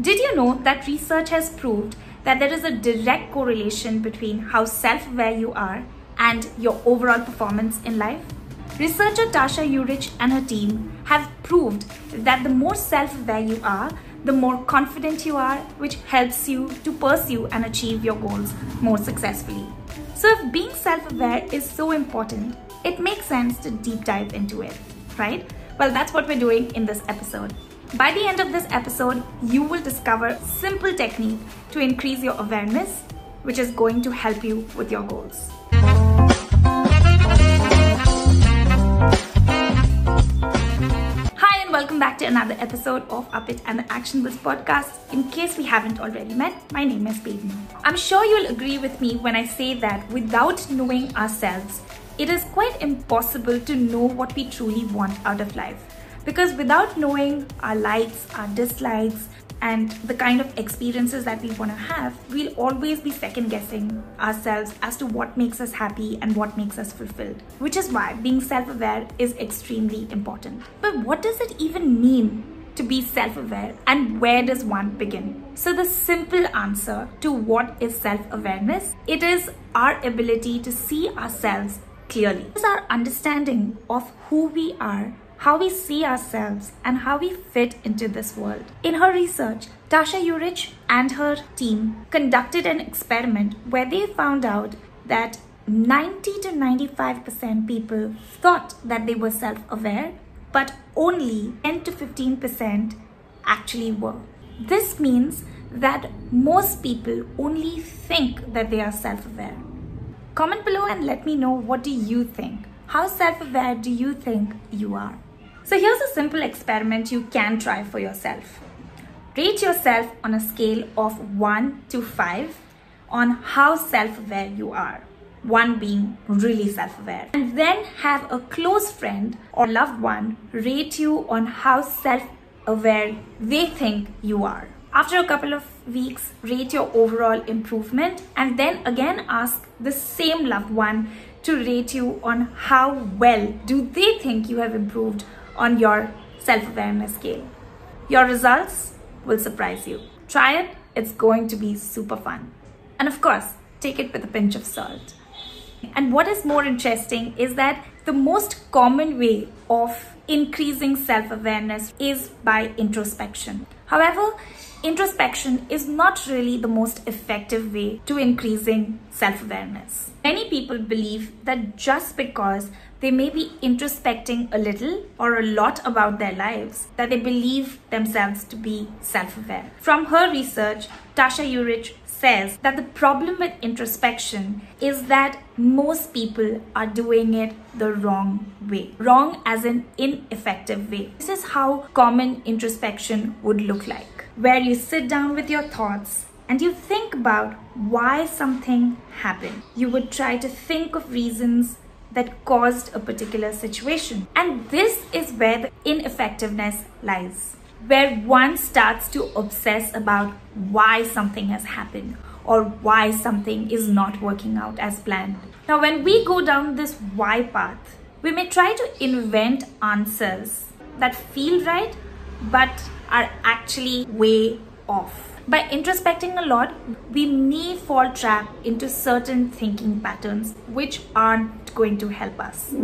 Did you know that research has proved that there is a direct correlation between how self-aware you are and your overall performance in life? Researcher Tasha Eurich and her team have proved that the more self-aware you are, the more confident you are, which helps you to pursue and achieve your goals more successfully. So if being self-aware is so important, it makes sense to deep dive into it, right? Well, that's what we're doing in this episode. By the end of this episode, you will discover simple technique to increase your awareness, which is going to help you with your goals. Hi, and welcome back to another episode of Up It and the Actionables podcast. In case we haven't already met, my name is Peyton. I'm sure you'll agree with me when I say that without knowing ourselves, it is quite impossible to know what we truly want out of life. Because without knowing our likes, our dislikes, and the kind of experiences that we want to have, we'll always be second guessing ourselves as to what makes us happy and what makes us fulfilled. Which is why being self aware is extremely important. But what does it even mean to be self aware and where does one begin? So, the simple answer to what is self awareness it is our ability to see ourselves clearly. It is our understanding of who we are how we see ourselves, and how we fit into this world. In her research, Tasha Eurich and her team conducted an experiment where they found out that 90 to 95% people thought that they were self aware, but only 10 to 15% actually were. This means that most people only think that they are self aware. Comment below and let me know what do you think? How self aware do you think you are? So here's a simple experiment you can try for yourself. Rate yourself on a scale of 1 to 5 on how self-aware you are. 1 being really self-aware. And then have a close friend or loved one rate you on how self-aware they think you are. After a couple of weeks, rate your overall improvement and then again ask the same loved one to rate you on how well do they think you have improved on your self-awareness scale. Your results will surprise you. Try it, it's going to be super fun. And of course, take it with a pinch of salt. And what is more interesting is that the most common way of increasing self-awareness is by introspection. However, introspection is not really the most effective way to increasing self-awareness. Many people believe that just because they may be introspecting a little or a lot about their lives that they believe themselves to be self-aware. From her research, Tasha Eurich says that the problem with introspection is that most people are doing it the wrong way. Wrong as an ineffective way. This is how common introspection would look like, where you sit down with your thoughts and you think about why something happened. You would try to think of reasons that caused a particular situation. And this is where the ineffectiveness lies, where one starts to obsess about why something has happened or why something is not working out as planned. Now, when we go down this why path, we may try to invent answers that feel right but are actually way off. By introspecting a lot, we may fall trap into certain thinking patterns which aren't going to help us.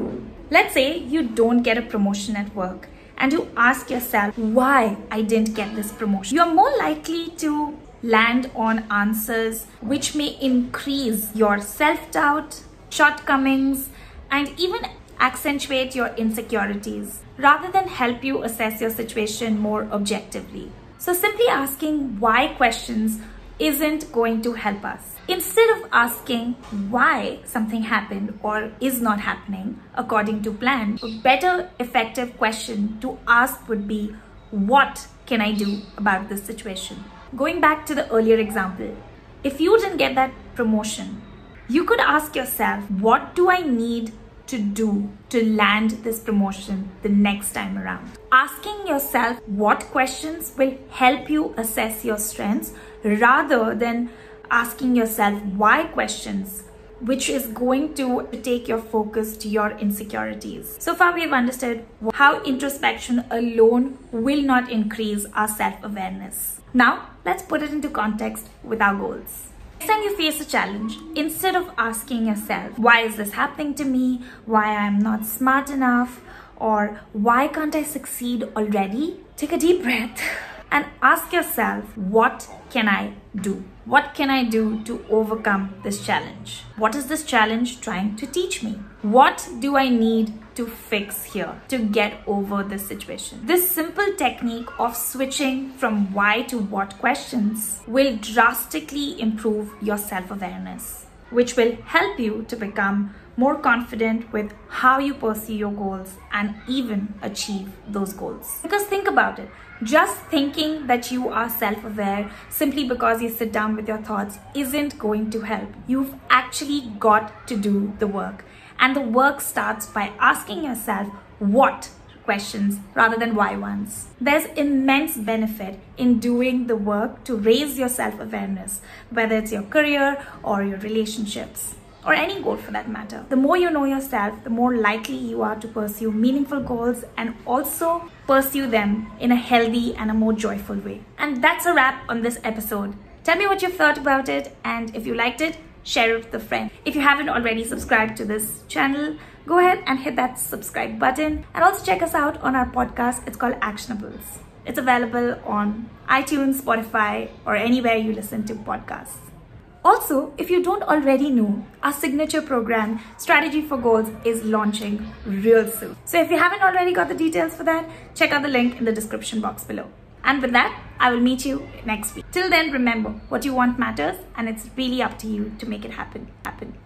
Let's say you don't get a promotion at work and you ask yourself why I didn't get this promotion. You're more likely to land on answers which may increase your self-doubt, shortcomings, and even accentuate your insecurities rather than help you assess your situation more objectively. So simply asking why questions isn't going to help us. Instead of asking why something happened or is not happening according to plan, a better effective question to ask would be what can I do about this situation? Going back to the earlier example, if you didn't get that promotion, you could ask yourself, what do I need to do to land this promotion the next time around. Asking yourself what questions will help you assess your strengths rather than asking yourself why questions which is going to take your focus to your insecurities. So far, we have understood how introspection alone will not increase our self awareness. Now, let's put it into context with our goals. Next time you face a challenge, instead of asking yourself, why is this happening to me? Why I'm not smart enough? Or why can't I succeed already? Take a deep breath and ask yourself, what can I do? What can I do to overcome this challenge? What is this challenge trying to teach me? What do I need to fix here to get over this situation? This simple technique of switching from why to what questions will drastically improve your self awareness, which will help you to become more confident with how you pursue your goals and even achieve those goals. Because think about it just thinking that you are self aware simply because you sit down with your thoughts isn't going to help. You've actually got to do the work. And the work starts by asking yourself what questions rather than why ones. There's immense benefit in doing the work to raise your self awareness, whether it's your career or your relationships or any goal for that matter. The more you know yourself, the more likely you are to pursue meaningful goals and also pursue them in a healthy and a more joyful way. And that's a wrap on this episode. Tell me what you thought about it, and if you liked it, share it with a friend. If you haven't already subscribed to this channel, go ahead and hit that subscribe button and also check us out on our podcast. It's called Actionables. It's available on iTunes, Spotify, or anywhere you listen to podcasts. Also, if you don't already know, our signature program, Strategy for Goals, is launching real soon. So if you haven't already got the details for that, check out the link in the description box below. And with that, I will meet you next week. Till then, remember, what you want matters, and it's really up to you to make it happen. happen.